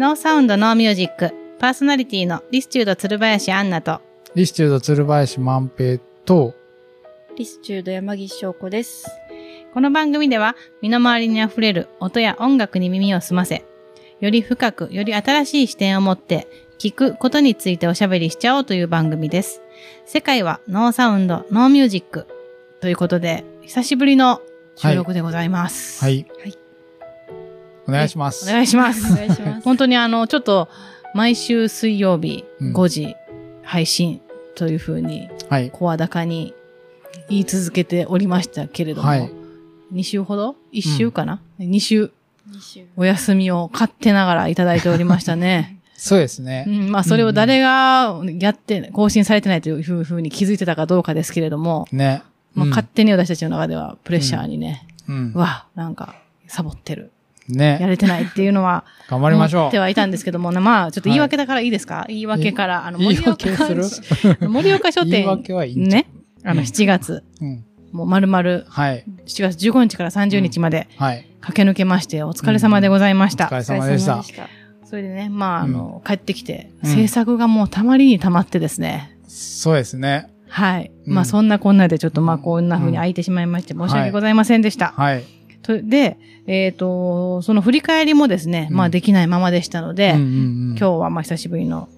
No Sound No Music、パーソナリティのリスチュード鶴林アンナと、リスチュード鶴林万平と、リスチュード山岸翔子です。この番組では身の回りにあふれる音や音楽に耳を澄ませ、より深く、より新しい視点を持って、聞くことについておしゃべりしちゃおうという番組です。世界は No Sound、No Music ということで、久しぶりの収録でございます。はい。はいお願いします。お願いします。お願いします。本当にあの、ちょっと、毎週水曜日うん5時配信というふうに、はい。声高に言い続けておりましたけれども、はい2週ほど ?1 週かな、?2 週二週お休みを勝手ながらいただいておりましたね。そうですうね。ん、まあそれを誰がやって、更新されてないというふうに気づいてたかどうかですけれども、ね。まあ、うん勝手に私たちの中ではプレッシャーにね、うんう。わ、なんかサボってる。やね。れてないっていうのは、頑張りましょう。思ってはいたんですけども、まあ、ちょっと言い訳だからいいですか、言い訳から、あの、言い盛岡訳する？盛岡書言い店、訳はいいね、あの、7月、うん。もう丸々、はい。7月15日から30日まではい。駆け抜けまして、お疲れ様でございました。お疲れ様でした。それでね、まあ、あの、帰ってきて、うん制作がもうたまりにたまってですね、そうですね。はい。うんまあ、そんなこんなでちょっとまあ、こんな風に空いてしまいまして、申し訳ございませんでした。はい。とで、えっ、と、その振り返りもですね、うんまあ、できないままでしたので、うんうんうん今日はまあ久しぶりの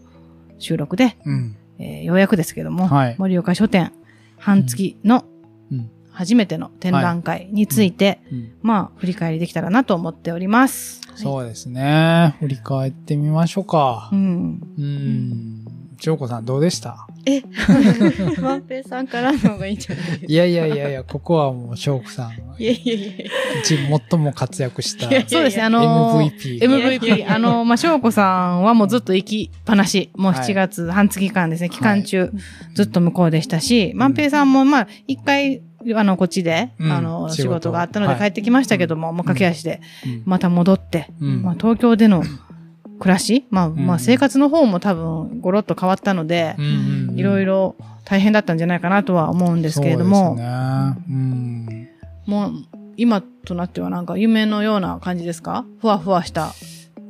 収録で、うん。えーようやくですけども、はい盛岡書店半月のうん。初めての展覧会について、うんまあ振り返りできたらなと思っております。そうですね。振り返ってみましょうかう。ん。うん。ちょうこさんどうでした？え、万平さんからの方がいいんじゃないですか？いやいやいやいや、ここはもう、しょうこさんがいやいやいや。一最も活躍したそうですね、あのー MVP MVP、やあのー、まあ、翔子さんはもうずっと行きっぱなし、もうはい7月半月間ですね、期間中、ずっと向こうでしたし、万平さんもまあ、一回、あの、こっちで、うん。あの、仕仕事事があったのではい。帰ってきましたけども、もう駆け足で、うん。また戻って、うん。まあ、東京での暮らし、まあ、まあ、うん生活の方も多分、ごろっと変わったので、いろいろ大変だったんじゃないかなとは思うんですけれども、そうですね。うん。もう、今となってはなんか夢のような感じですか？ふわふわした。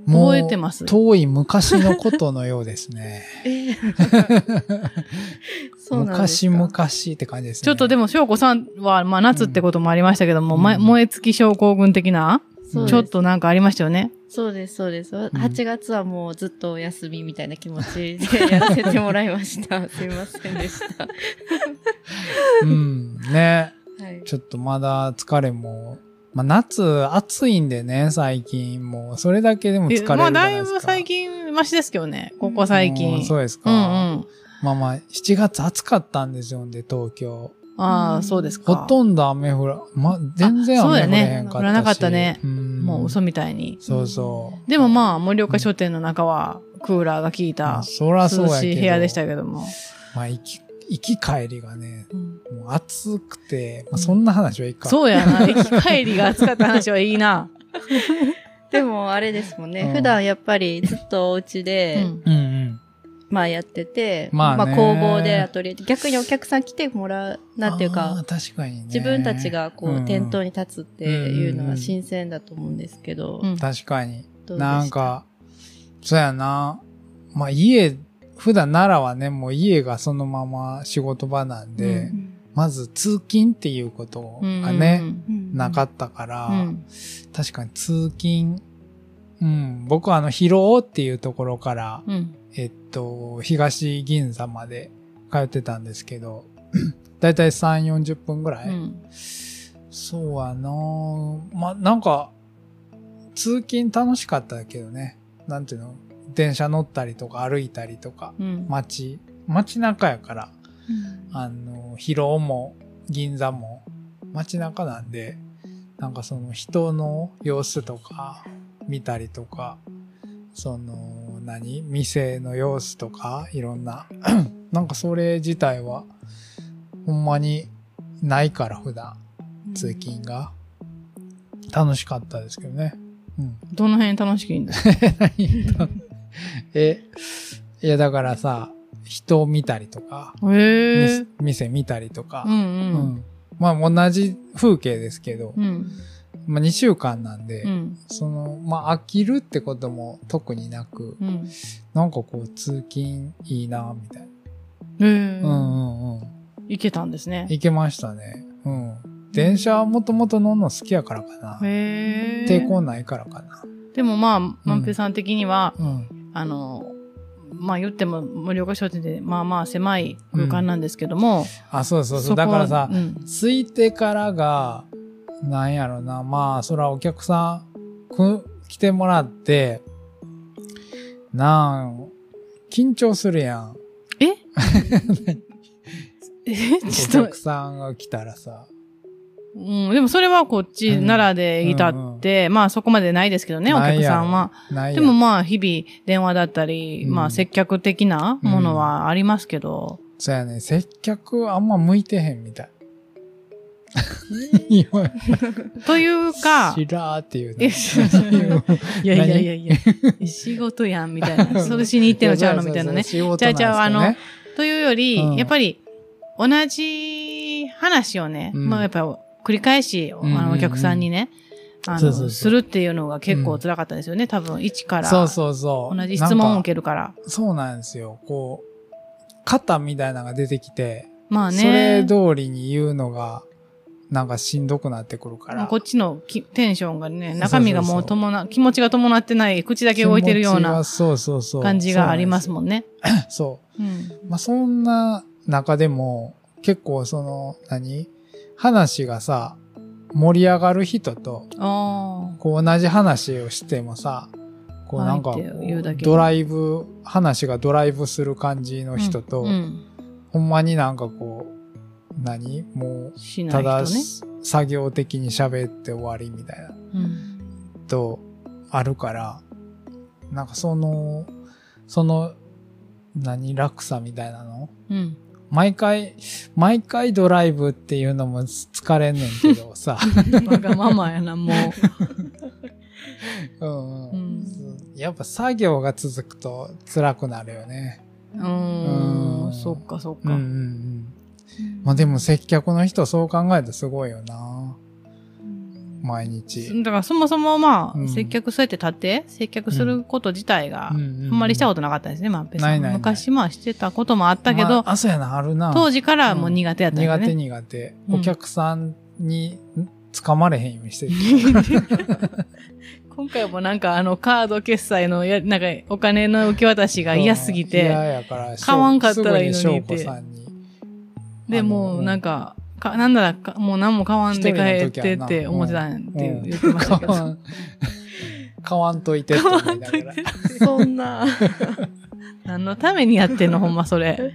覚えてます？遠い昔のことのようですね。え そうなんです昔か。々って感じですね。ちょっとでも、翔子さんは、まあ、夏ってこともありましたけども、うんま燃え尽き症候群的な、ちょっとなんかありましたよね。そうです、そうです。8月はもうずっとお休みみたいな気持ちで やらせてもらいました。すいませんでした。うん。ね。はい。ちょっとまだ疲れも、まあ夏暑いんでね、最近もう、それだけでも疲れるじゃまあ、ないですか。だいぶ最近マシですけどね。ここ最う近。んそうですか。うんうん。まあまあ、7月暑かったんですよ、で、東京。ああ、そうですか。ほとんど雨降ら、ま、全然雨降れへんかったし。降らなかったねうんもう嘘みたいに。そうそう。でもまあ、盛岡書店の中は、クーラーが効いまあた、そらそう涼。しい部屋でしたけども。まあ、行き、行き帰りがね、うんもう暑くて、まあ、そんな話はいいか。そうやな。行き帰りが暑かった話はいいな。でもあれですもんね。うん普段やっぱりずっとお家うで、うん。まあやってて、まあね工房でアトリエで、逆にお客さん来てもらう、なんていうあかー、確かにね。自分たちがこう、店頭に。に立つっていうのは新鮮だと思うんですけど、うん確かに。なん、か、そうやな。まあ家、普段奈良はね、もう家がそのまま仕事場なんで、うんまず通勤っていうことがね、なかったから、うん。確かに通勤、うん、僕はあの、広尾っていうところから、うん。えっと、東銀座まで通ってたんですけど、だいたい3、40分ぐらい、うん。そうやな。ま、なんか、通勤楽しかったけどね。なんていうの？電車乗ったりとか歩いたりとか、うん。街、街中やから、あの、広尾も銀座も街中なんで、なんかその人の様子とか見たりとか、その、何？店の様子とか、いろんな、なんかそれ自体は、ほんまにないから普段、通勤が。楽しかったですけどね。うん。どの辺楽しいんだ？え、いやだからさ、人を見たりとか、へえみ。店見たりとか、うんう。うんんまあ同じ風景ですけど、うん。まあ2週間なんで、うん。その、まあ飽きるってことも特になく、うん。なんかこう通勤いいな、みたいな。へえ。うんうんうん。行けたんですね。行けましたね。うん。電車はもともと乗るの好きやからかな。へえ。抵抗ないからかな。でもまあ、万平さん的には、うん。あの、まあ言っても盛岡商店でまあまあ狭い空間なんですけども、あ、そうそうそう。こだからさ、うん。着いてからが、なんやろな。まあ、そらお客さん、く、来てもらって、なん、緊張するやん。え？え？お ちょっ客さんが来たらさ。と、うん、でもそれはこっちうん奈良でいたって、まあそこまでないですけどね、お客さんは。ないやでもまあ日々電話だったり、うんまあ接客的なものはありますけど、そうやね。接客あんま向いてへんみたい。今、というか、しらーっていうえね。いやいやいやいや、仕事やんみたいな。それしに行ってんのちゃうのみたいなね。ちゃうちゃうあの。というより、うんやっぱり同じ話をね、うんまあやっぱり繰り返し、うんうんうんあのお客さんにね、あのそうそうそうするっていうのが結構辛かったですよね。多分一からそうそうそう。同じ質問を受けるから。そうなんですよ。こう、型みたいなのが出てきて、まあね。それ通りに言うのが、なんかしんどくなってくるから。まあこっちのきテンションがね、中身がもう伴う、気持ちが伴ってない、口だけ動いてるような気持ちはそうそうそう。感じがありますもん。んね。そう。うん。まあ、そんな中でも、結構その、何？話がさ、盛り上がる人と、あこう同じ話をしてもさ、こうなんかドライブ、話がドライブする感じのあ。人と、うん。ほんまになんかこう、何？もう、ただ。作業的に喋って終わりみたいな、うん。と、あるから、なんかその、その、何、落差みたいなの？うん。毎回、毎回ドライブっていうのも疲れんねんけど さ。わがままやな、もうんう。んん。やっぱ作業が続くと辛くなるよね。うーうんん。そっか、そっか。うんうんうん。まあでも接客の人そう考えるとすごいよな。毎日。だからそもそもまあ、うん接客そうやって立って、接客すること自体が、あうんまりしたことなかったですね、まあ、別ないないない昔まあしてたこともあったけど、まあ、あ、そうやな、あるな。当時からもう苦手やったんだ苦手。苦手。うんお客さんにん掴まれへんようにしてる。今回もなんかあのカード決済のや、なんかお金の受け渡しが嫌すぎうん嫌て、やから、買わんかったらいいのにって。で、もうなんか、かなんならか、もう何も買わんで帰ってって思ってたんやってうん言ってましたけど。買わん、買わんといてって思いながら。そんな。何のためにやってんの、ほんまそれ。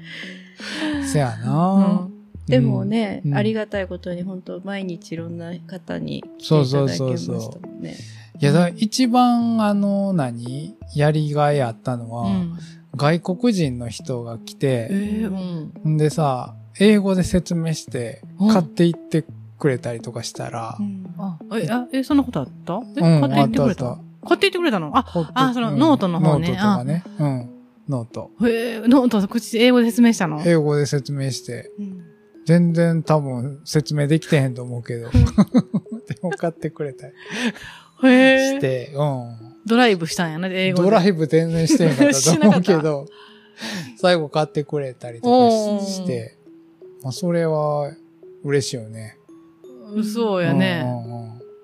せやうな、ん。でもね、うんありがたいことに本当毎日いろんな方に来てそういただきまそうそうそうしたもんね。いや、だから一番、あの、何やりがいあったのは、うん。外国人の人が来て、ええうん。んでさ、英語で説明して、うん。買っていってくれたりとかしたら、あ、え、あえ、そんなことあった？え、うん買っていってくれあった買っていってくれたの？あ、あそのノートの方ね。ノートとかね。うん。ノート。へえ、ノート、口、英語で説明したの？英語で説明して、うん。全然多分説明できてへんと思うけど、でも買ってくれたり。へえ。して、うん。ドライブしたんやな、英語で。ドライブ全然してへんかったと思うけ しど、最後買ってくれたりとかしして、まあ、それは嬉しいよね。そうやね。うんうんうん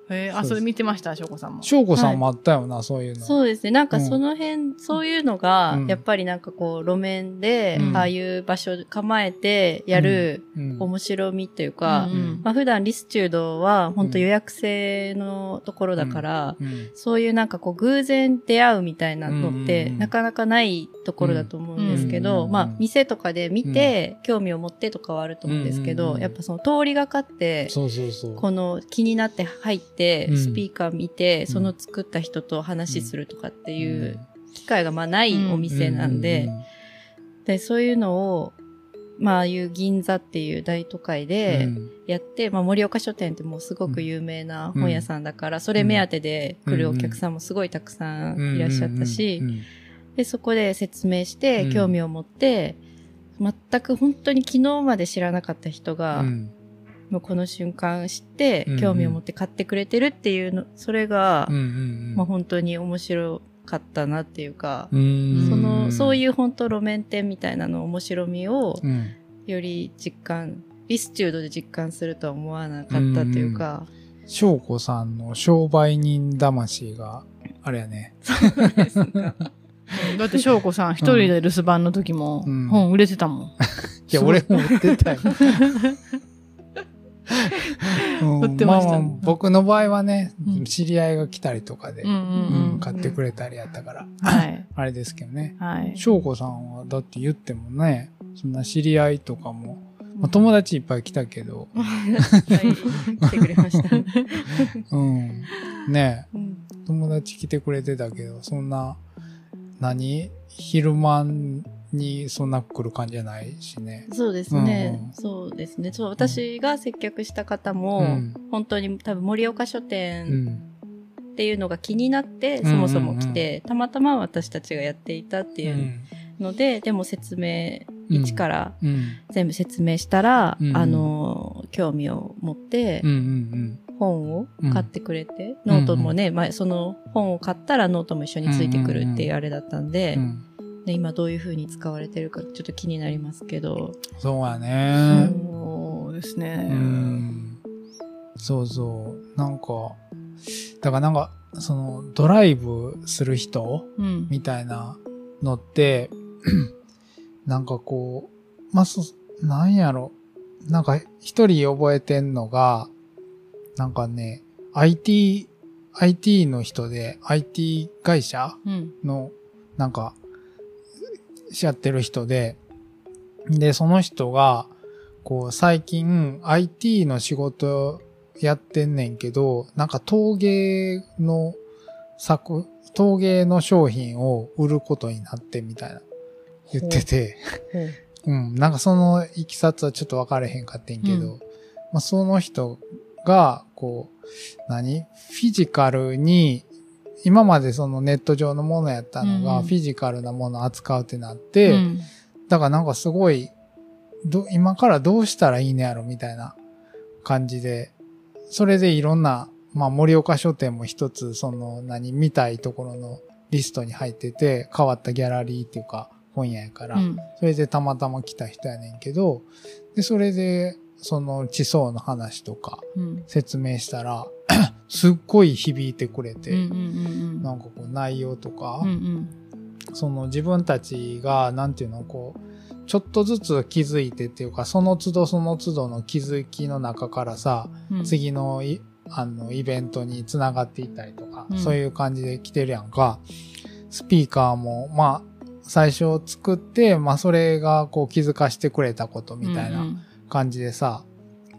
へえ、あ、それ見てました、しょうこさんも。翔子さんもあったよな、そういうの。そうですね。なんかうん。その辺、そういうのがうん、やっぱりなんかこう、路面でう、ん。ああいう場所構えてやるうん。面白みっていうか、うんまあ普段リスチュードは本当予約制のところだから、うん。そういうなんかこう偶然出会うみたいなのってうんうんうん。なかなかないところだと思うんですけうんど、うん。まあ店とかで見て興味を持ってとかはあると思うんですけど、うんうんうんやっぱその通りがかって、そうそうそう。この気になって入ってうん。スピーカー見て、ん。その作った人と話するとかっていうん。う機会がまあないお店なんで、で、そういうのを、まあ、ああいう銀座っていう大都会でやって、まあ、盛岡書店ってもうすごく有名な本屋さんだから、それ目当てで来るお客さんもすごいたくさんいらっしゃったし、うん。うん。うん。で、そこで説明してうん。興味を持って、全く本当に昨日まで知らなかった人が、うんもうこの瞬間知ってうんうん興味を持って買ってくれてるっていうの、それが、うんうんまあ本当に面白かったなっていうか、うん。その、そういいう本当路面店みたいなの面白みをうん。うん。より実感、ビスチュードで実感するとは思わなかったというか、翔子さんの商売人魂が、あれやね。だって翔子さん一人で留守番の時もうん本売れてたもん。いや、すごい俺も売ってたよ。うん売ってましたああ僕の場合はねうん、知り合いが来たりとかで、買ってくれたりやったから、はい。あれですけどね。はい。翔子さんはだって言ってもね、そんな知り合いとかも、まあ、友達いっぱい来たけど、はい来てくれました。うん。ねうん友達来てくれてたけど、そんな、何？昼間にそんな来る感じじゃないしね。そうですね、うんうんそうですね。そう、私が接客した方も、うん本当に多分盛岡書う店ん。っていうのが気になって、うんそもそも来て、たまたま私たちがやっていたってう。いうんので、でも説明、うん一からうん。全部説明したら、うんあの、興味を持ってうん、うん本を買ってくれて、うんノートもね、まあ、その本を買ったらノートも一緒についてくるっていうあれだったんで、うん。うん。ね、今どういう風に使われてるかちょっと気になりますけど、そうやね。そうですうね。ん。そうそう。なんか、だからなんか、その、ドライブする人うん。みたいなのって、なんかこう、まあ、そ、なんやろ。なんか、一人覚えてんのが、なんかね、IT、IT の人で、IT 会社うん。の、なんか、しやってる人で、で、その人が、こう、最近 IT の仕事やってんねんけど、なんか陶芸の作、陶芸の商品を売ることになってみたいな言ってて、うん、なんかそのいきさつはちょっと分かれへんかってんけど、うまあその人が、こう、何？フィジカルに、今までそのネット上のものやったのが、うん。フィジカルなものを扱うってなって、うん。だからなんかすごい、ど、今からどうしたらいいねやろみたいな感じで、それでいろんな、まあ盛岡書店も一つ、その何、見たいところのリストに入ってて、変わったギャラリーっていうか本屋やから、うん。それでたまたま来た人やねんけど、で、それで、その地層の話とかうん。説明したら、すっごい響いてくれて、うんうんなんかこう内容とか、うんうん。その自分たちが、なんていうの、こう、ちょっとずつ気づいてっていうか、その都度その都度の気づきの中からさ、うん。次のいあのイベントにつながっていったりとか、うん。そういう感じで来てるやんか。スピーカーも、まあ、最初作って、まあそれがこう気づかしてくれたことみたいな感じでさ、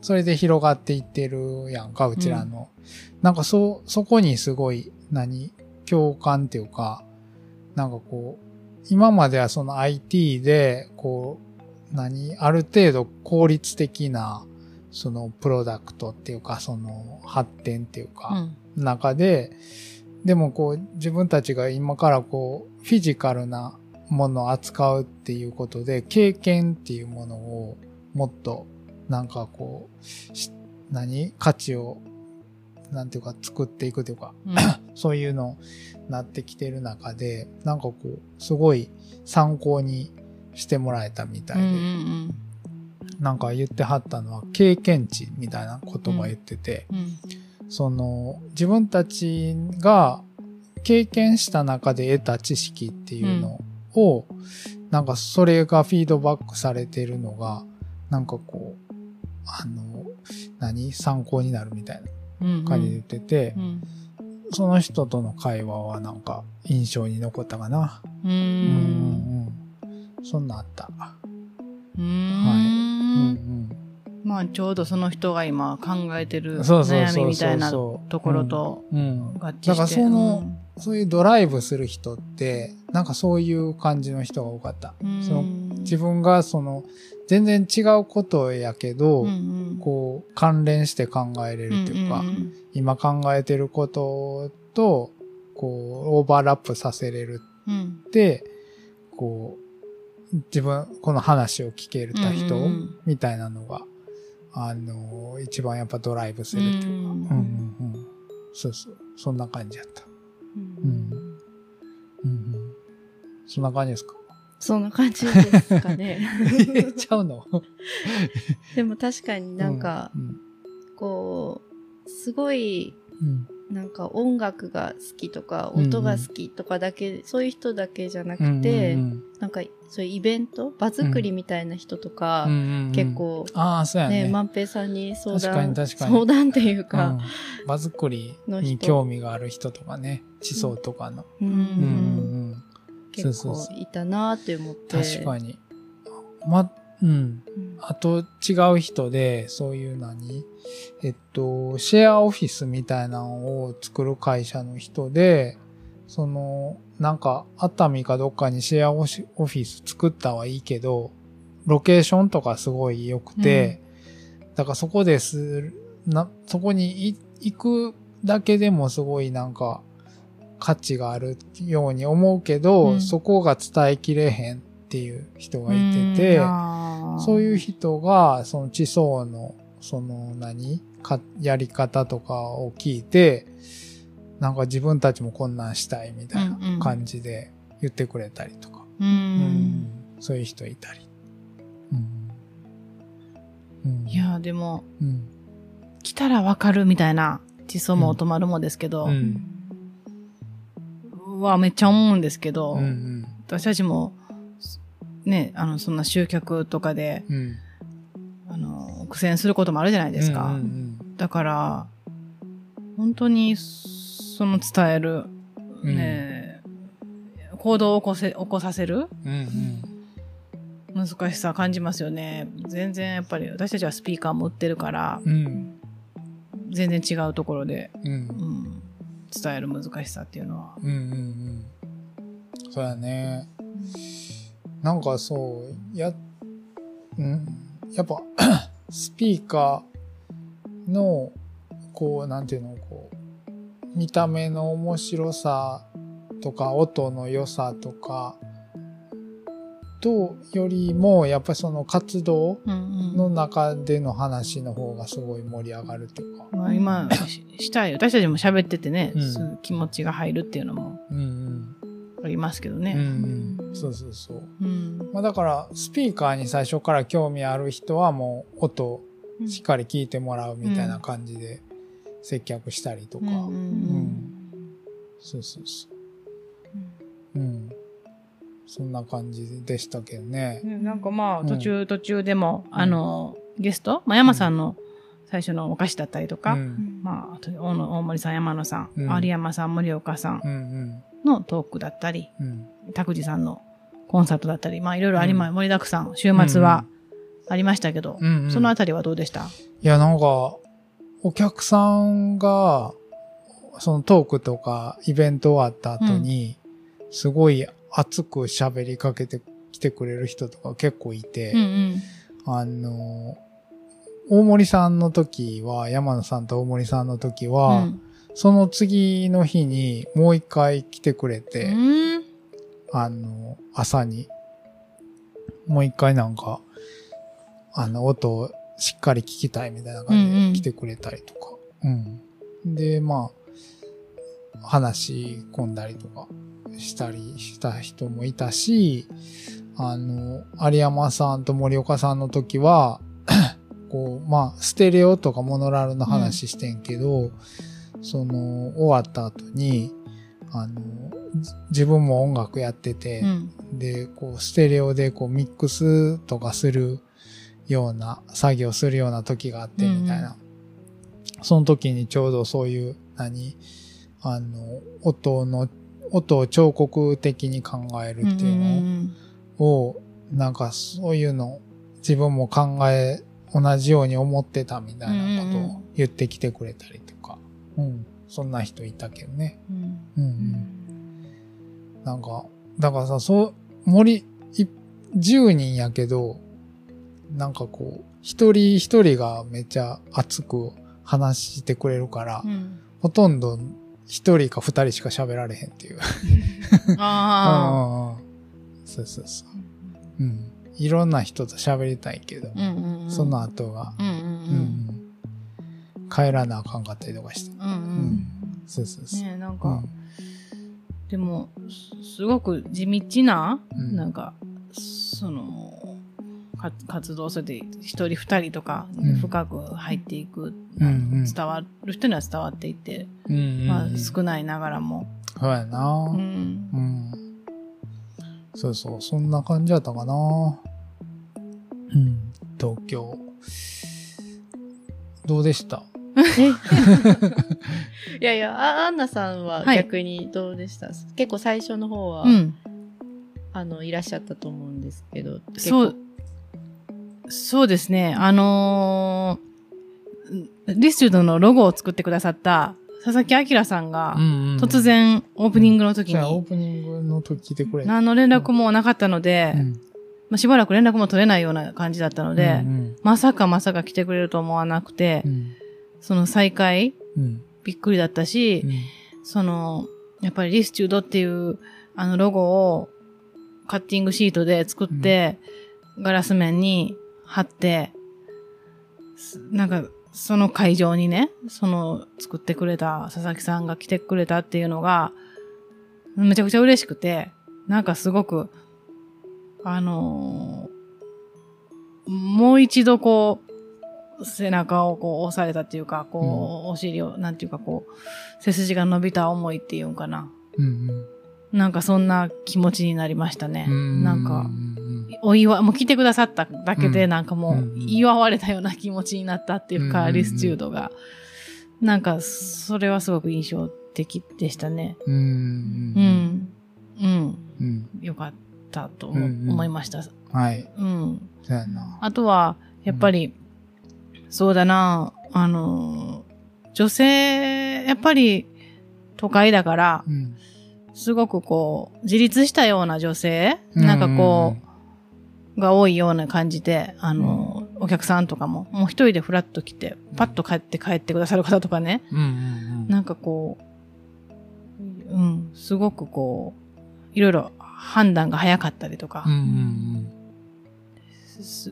それで広がっていってるやんか、うちらの。なんかそう、そこにすごい、何共感っていうか、なんかこう、今まではその IT で、こう、何ある程度効率的な、そのプロダクトっていうか、その発展っていううか、ん中で、でもこう、自分たちが今からこう、フィジカルなものを扱うっていうことで、経験っていうものをもっと、なんかこう、し何？価値を、なんていうか作っていくというか、うん。そういうのなってきてる中で、なんかこう、すごい参考にしてもらえたみたいで、うんうんなんか言ってはったのは経験値みたいな言葉言ってて、うん。その自分たちが経験した中で得た知識っていうのを、なんかそれがフィードバックされてるのが、なんかこう、あの、何？参考になるみたいうんうん。な感じで言ってて、うん。その人との会話はなんか印象に残ったかな。ううんんうんうん。そんなあった。ううんんまあちょうどその人が今考えてる悩みみたいなところとうん。うん。合致してだからその、そういうドライブする人って、なんかそういう感じの人が多かった。うん。その自分がその、全然違うことやけど、うんうん。こう、関連して考えれるっていうか、んん今考えてることと、こう、オーバーラップさせれるうん。って、こう、自分、この話を聞けた人、うんうんうん。みたいなのがあの、一番やっぱドライブするっていうか、うんうんうん。そうそう。そんな感じやった。うん。うんうん。そんな感じですか？そんな感じですかね。え ちゃうの？でも確かになんか、うんこう、すごい、うんなんか音楽が好きとか、うんうん。音が好きとかだけ、そういう人だけじゃなくて、うんなんかそういうイベント場作りみたいな人とか、うん。うんうん結構、ああ、そうやね、ね。万平さんに相談、に確かに。相談っていううかん、場作りに興味がある人とかね、地層とかの。うん。うんうんうん。結構いたなって思って。確かに。ま、うん。うん。あと違う人で、そういう何えっと、シェアオフィスみたいなのを作る会社の人で、その、なんか、熱海かどっかにシェアオフィス作ったはいいけど、ロケーションとかすごい良くて、だからそこです、な、そこにい行くだけでもすごいなんか、価値があるように思うけど、うん。そこが伝えきれへんっていう人がいてて、そういう人が、その地層の、その何か、やり方とかを聞いて、なんか自分たちもこんなんしたいみたいな感じで言ってくれたりとか、う。うん。んそういう人いたり。うん。うん。いや、でも、うん。来たらわかるみたいな、地層も止まるもですけどう、ん。はめっちゃ思うんですけど、うんうん。私たちも、ね、あの、そんな集客とかで、うん。あの、苦戦することもあるじゃないですか。うんうんだから、本当に、その伝える、ね、行動を起こせ、起こさせるうんうん。難しさ感じますよね。全然やっぱり私たちはスピーカーも売ってるから、うん。全然違うところで、うん。うん、伝える難しさっていうのは。うんうんうん。そうやね。なんかそう、や、うん、やっぱ、スピーカーの、こう、なんていうの、こう、見た目の面白さとか、音の良さとか、と、よりも、やっぱりその活動うんの中での話の方がすごい盛り上がるっていうか。まあ、今ししたい私たちも喋っててね、うん気持ちが入るっていうのもうんうん。ありますけどうんね。うん。そうそうそう。うんまあだから、スピーカーに最初から興味ある人はもう音をしっかり聞いてもらうみたいな感じで接客したりとか。うんうんうんそうそうそう。うん。そんな感じでしたけどね。ねなんかまうんあ途中途中でも、うんあのゲスト、まあ、山さんの最初のお菓子だったりとか、うん。まあ、あと大森さん山野さん、うん有山さん森岡さんうんのトークだったりうん。拓司さんのコンサートだったりまあいろいろありま、う盛りだくさん週末はありましたけど、うんうん。そのあたりはどうでした、いや、なんか、お客さんが、そのトークとかイベント終わった後に、すごい熱く喋りかけてきてくれる人とか結構いて、うんうん。あの、大森さんの時は、山野さんと大森さんの時は、うんその次の日にもう一回来てくれうて、んあの、朝に、もう一回なんか、あの、音をしっかり聞きたいみたいな感うんうんじで来てくれたりとか。うん。で、まあ、話し込んだりとかしたりした人もいたし、あの、有山さんと森岡さんの時は、こう、まあ、ステレオとかモノラルの話してんけど、その、終わった後に、あの、じ自分も音楽やってて、うんで、こう、ステレオでこう、ミックスとかするような、作業するような時があって、みたいな。その時にちょうどそういう、何あの、音の、音を彫刻的に考えるっていうのを、なんかそういうの、自分も考え、同じように思ってたみたいなことを言ってきてくれたり。うん。そんな人いたけどね。うんうんうん。なんか、だからさ、そう、森、い10人やけど、なんかこう、一人一人がめっちゃ熱く話してくれるから、うんほとんど一人か二人しか喋られへんっていう。あ うんうんうんそうそうそう。うん。いろんな人と喋りたいけど、うんうんうん。その後が、うんうんうん帰らなあかんかったりとかして。うん。うんううんん。そうそうそう。ねえ、なんかうん、でも、すすごく地道な、うんなんか、その、か活動それで一人二人とかうん深く入っていく、うんうん伝わる人には伝わっていって、うんうんうん。まあ少ないながらも。そうやな、ううん、ん。そうそう、そんな感じやったかなうん。東京。どうでした？いやいや、あアンナさんははい。逆にどうでした、結構最初の方は、うん。あの、いらっしゃったと思うんですけど、そう、そうですね。あのーリスチュードのロゴを作ってくださった佐々木明さんが、突然オープニングの時じゃあ、オーに、プニングの時来てくれ。た。何の連絡もなかったので、うん。まあ、しばらく連絡も取れないような感じだったので、うん。まさかまさか来てくれると思わなくて、うんその再会、うん。びっくりだったし、うん。その、やっぱりリスチュードっていう、あのロゴをカッティングシートで作って、ガラス面に貼って、すなんか、その会場にね、その作ってくれた佐々木さんが来てくれたっていうのが、めちゃくちゃ嬉しくて、なんかすごく、あのーもう一度こう、背中をこう押されたっていうか、こう、お尻を、なんていうかこう、背筋が伸びた思いっていうんかな。うんなんかそんな気持ちになりましたね。うんなんかう、んお祝い、もう来てくださっただけで、うんなんかもううん、祝われたような気持ちになったっていうか、うんリスチュードが。なんか、それはすごく印象的でしたね。うんううんん。うん。うんよかったと思いました。はい。うん。あとは、やっぱり、そうだな、あの、女性、やっぱり、都会だからう、ん。すごくこう、自立したような女性、なんかこう、が多いような感じで、あの、お客さんとかも、もう一人でフラッと来て、パッと帰って帰ってくださる方とかね、うんうんうん。なんかこう、うん、すごくこう、いろいろ判断が早かったりとか。うん、うんす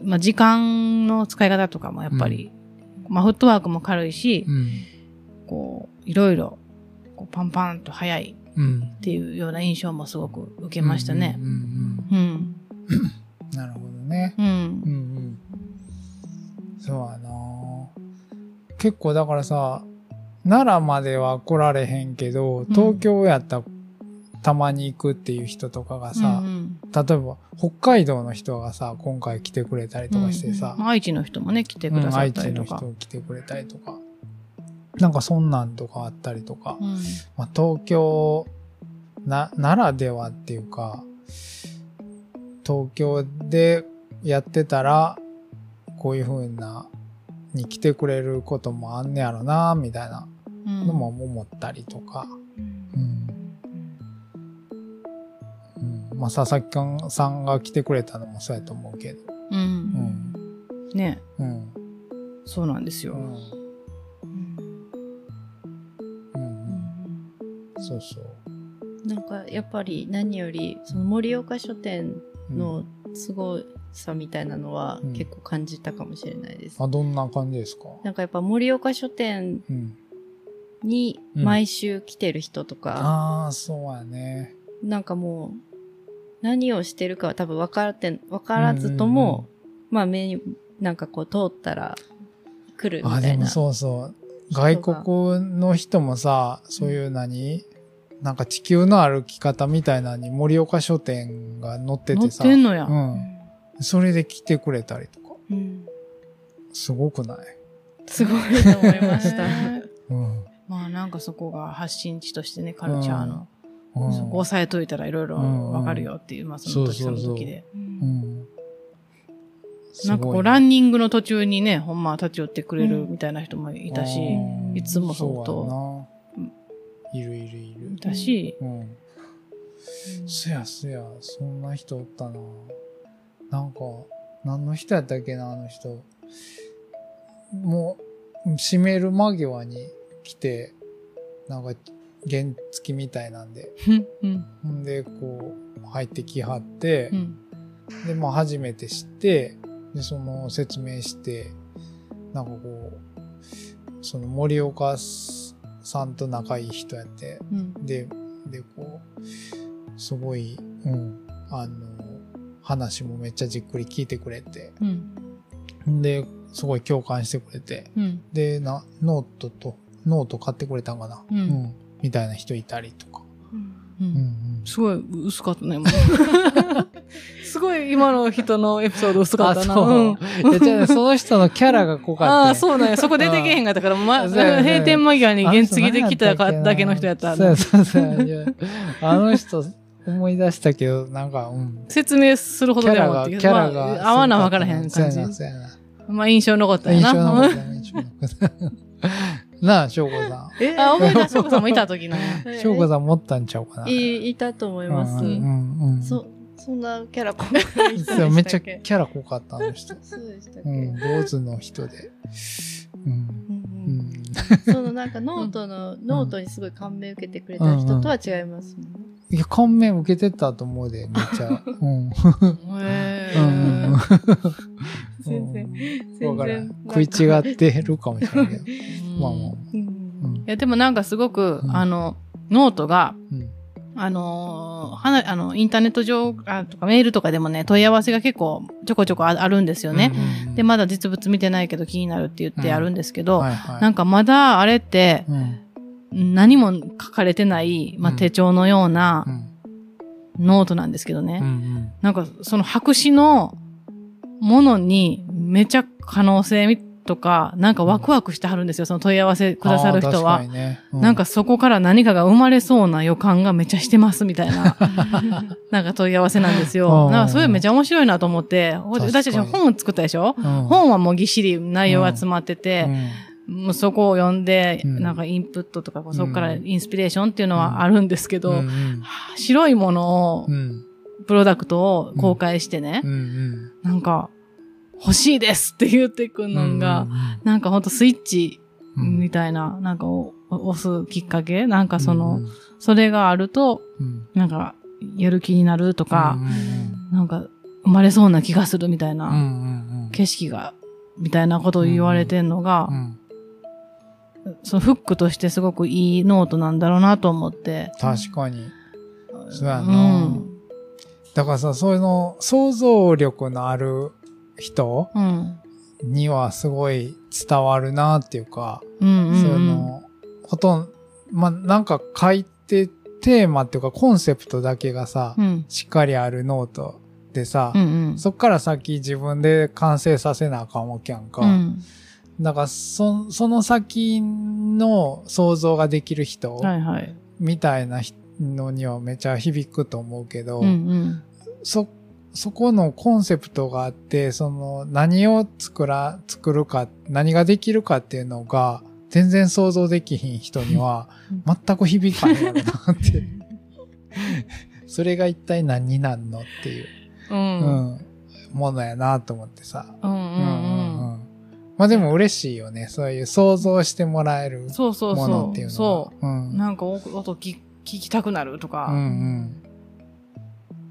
まあ時間の使い方とかもやっぱり、まあフットワークも軽いし、うんこう、いろいろ、こうパンパンと早いうんっていうような印象もすごく受けましたねうん。うんうんうん。なるほどね。うんうんうん。そうやな結構だからさ、奈良までは来られへんけど、東京やったらたまに行くっていう人とかがさ、うん例えば北海道の人がさ、今回来てくれたりとかしてさ、うん愛知の人もね、来てくださ愛知ったりとか。の人来てくれたりとか、なんかそんなんとかあったりとか、うん。まあ、東京な、ならではっていうか、東京でやってたら、こういう風な、に来てくれることもあんねやろな、みたいなうん。のも思ったりとか、うん。まあ、佐々木さんが来てくれたのもそうやと思うけど、うんうん。ね、うん。そうなんですよ。うん。うんうん。うん。そうそう。なんかやっぱり何よりその盛岡書店うんの凄さみたいなのはうん結構感じたかもしれないです。あ、どんな感じですか？なんかやっぱ盛岡書店うん。に毎週来てる人とか、ああ、そうやね。なんかもう何をしてるかは多分分からって分からずとも、まあ目になんかこう通ったら来るみあ、でもたいな。そうそう。人が外国の人もさ、そういう何、なんか地球の歩き方みたいなのに盛岡書店が載って乗ってさ。てんのや。うん。それで来てくれたりとか。うんすごくない？すごいと思いました。うん。まあなんかそこが発信地としてね、カルチャーの。うんそこ押さえといたらいろいろわかるよっていう、まあその時その時で。うん。なんかこう、ランニングの途中にね、ほんまは立ち寄ってくれるみたいな人もいたし、うんいつもそうと。いるいるいるい。たし、うん。そやそや、そんな人おったな。なんか、何の人やったっけな、あの人。もう、閉める間際に来て、なんか、原付きみたいなんで。ほんで、こう、入ってきはって、うん。で、まあ初めて知って、で、その説明して、なんかこう、その森岡さんと仲いい人やって、うん。で、で、こう、すごい、うん、あの、話もめっちゃじっくり聞いてくれて、うん。で、すごい共感してくれて、うん。で、な、ノートと、ノート買ってくれたんかな、うんみたいな人いたりとか。すごい薄かったね、もう すごい今の人のエピソード薄かったな。あ、そう。その人のキャラが濃かった、ああ、そうなんや。そこ出てけへんかったから、ま、閉店間際に原付で来ただけの人やったそうそうそう。あの人、思い出したけど、なんか、うん。説明するほキャラが、どでもキャラが。まあ、合わな分からへん感じ。まあ、印象に残ったよ印な。印象残った。なあ、翔子さえあ、思い出し翔子さんもいた時なん。翔子さん持ったんちゃうかな。いいたと思います。うんうんうん。そ、そんなキャラ濃かった人でしたそうめっちゃキャラ濃かった、あの人。そうでしたっけ、うん、坊主の人で。うん。うんううんん。そのなんかノートの、ノートにすごい感銘受けてくれた人とは違いますもんね。いや、感銘受けてたと思うで、めっちゃ。うん。へうんー 全然全然食い違ってるかもしれないけど。いや、でもなんかすごく、うんあの、ノートが、うん。あのーはな、あの、インターネット上あとかメールとかでもね、問い合わせが結構ちょこちょこああるんですよね。で、まだ実物見てないけど気になるって言ってあるんですけど。なんかまだあれってうん。何も書かれてない、まあ、うん手帳のようなうん。ノートなんですけどね。なんかその白紙のものにめちゃ可能性とか、なんかワクワクしてはるんですよ、その問い合わせくださる人は。ね。うなんか、そこから何かが生まれそうな予感がめちゃしてますみたいな、なんか問い合わせなんですうよ。ん。なんかそれめちゃ面白いなと思って、私たち本作ったでしょ？うん。本はもうぎっしり内容が詰まってて、うん。もうそこを読んで、うん。なんかインプットとか、そこからインスピレーションっていうのはあるんですけど、うんうん。白いものをう、ん。プロダクトを公開してね、うんうんなんか、欲しいですって言ってくるのが、なんかほんとスイッチうん。みたいな、なんかを押すきっかけ？なんかその、うん。それがあると、うん。なんか、やる気になるとかうん、なんか、生まれそうな気がするみたいうんうなんうん。景色が、みたいなことを言われてんのがう、ん。そのフックとしてすごくいいノートなんだろうなと思って。確かに。そうやうな。ん。だからさ、そういうの、想像力のある人うん。にはすごい伝わるなっていうか、うんうん、うん。その、ほとんど、まあ、なんか書いて、テーマっていうかコンセプトだけがさ、うん。しっかりあるノートでさ、うんうん。そっから先自分で完成させなあかんわけやんか。うん。だからそ、その先の想像ができる人。みたいなのにはめちゃ響くと思うけど、うんうん。そ、そこのコンセプトがあって、その何を作ら、作るか、何ができるかっていうのが全然想像できひん人にはうん全く響かんやろなって。それが一体何になんのっていう、う。うんん、ものやなと思ってさ。うんうんうん。まあでも嬉しいよね。そういう想像してもらえるそうそうものっていうそう。のは。そう。うん。なんか音聞き聞きたくなるとか、うんうん。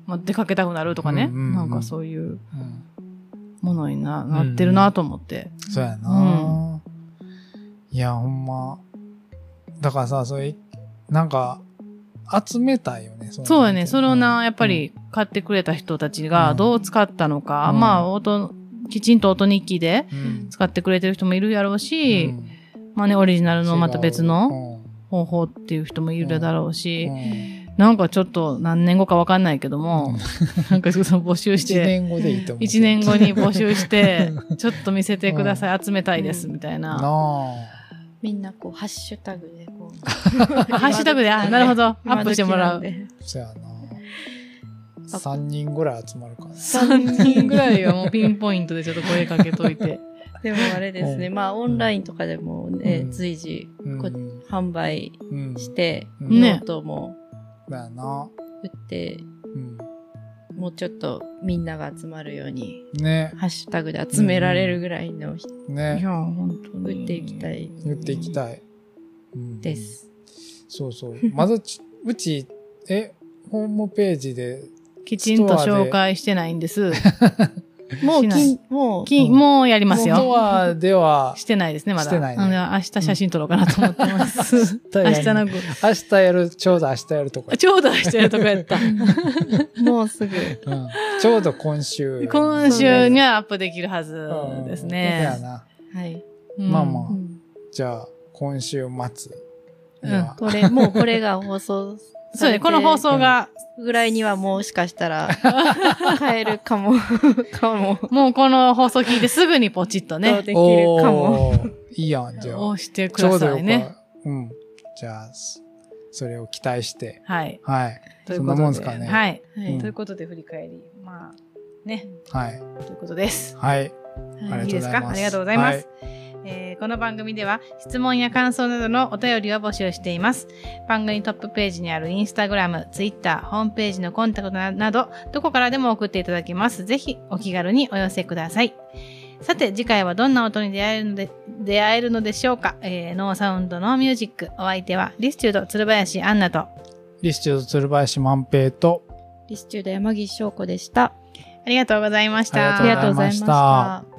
まあ、出かけたくなるとかね、うんうんうん。なんかそういううん。ものにななってるなと思って。そうやな、いや、ほんま。だからさ、そういう、なんか、集めたいよね。そうやね。それをな、うん。やっぱり買ってくれた人たちがどう使ったのか、うん。まあ、音、きちんと音日記でうん。使ってくれてる人もいるやろうし、うん。まあね、オリジナルのまた別のの、方法っていう人もいるだろうし、うんなんかちょっと何年後かわかんないけども、なんかその募集し一て、年後でいいと思う。一年後に募集して、ちょっと見せてください、集めたいです、みたいなな。あ。みんなこう、ハッシュタグでこう。ハッシュタグで、あ、なるほど、アップしてもらう。そうやな。三人ぐらい集まるかな。3人ぐらいはもうピンポイントでちょっと声かけといて。でもあれですね、うんまあオンラインとかでもね、うん随時うんこ販売うん。して、ノートも。売って、うん。もうちょっとみんなが集まるように、ね。ハッシュタグで集められるぐらいのね。や、本当に。売っていきたい言っていきたい。うんです。そうそう。まずち、うち、え、ホームページできちんと紹介してないんです。もうもう、きうんもうやりますよ。アでは、してないですね、まだ。してないね明日写真撮ろうかなと思ってます。明日の午明日やる、ちょうど明日やるとか。ちょうど明日やるとこやった。もうすぐ。うんちょうど今週。今週にはアップできるはずうんですそうやね。な。はい。うんまあまあうんじゃあ、今週末には。これ、もうこれが放送そうね、この放送が、ぐらいにはもしかしたら、変えるかも、かも、もうこの放送聞いてすぐにポチッとね、できるかも。いいやん、じゃあ。押してくちょうどよかださいね。うん。じゃあ、そそれを期待して。はい。はい。そんなということで。もんすかね。はい。はいということで振り返り。まあ、ね、はい。ということです。はい。あはいりがとうございます。いいですか？ありがとうございますはいえーこの番組では質問や感想などのお便りを募集しています。番組トップページにあるインスタグラム、ツイッター、ホームページのコンタクトななど、どこからでも送っていただけます。ぜひお気軽にお寄せください。さて、次回はどんな音に出会えるので、出会えるのでしょうか、えーノーサウンドのミュージック。お相手は、リスチュード鶴林アンナと、リスチュード鶴林万平と、リスチュード山岸翔子でした。ありがとうございましたありがとうございました。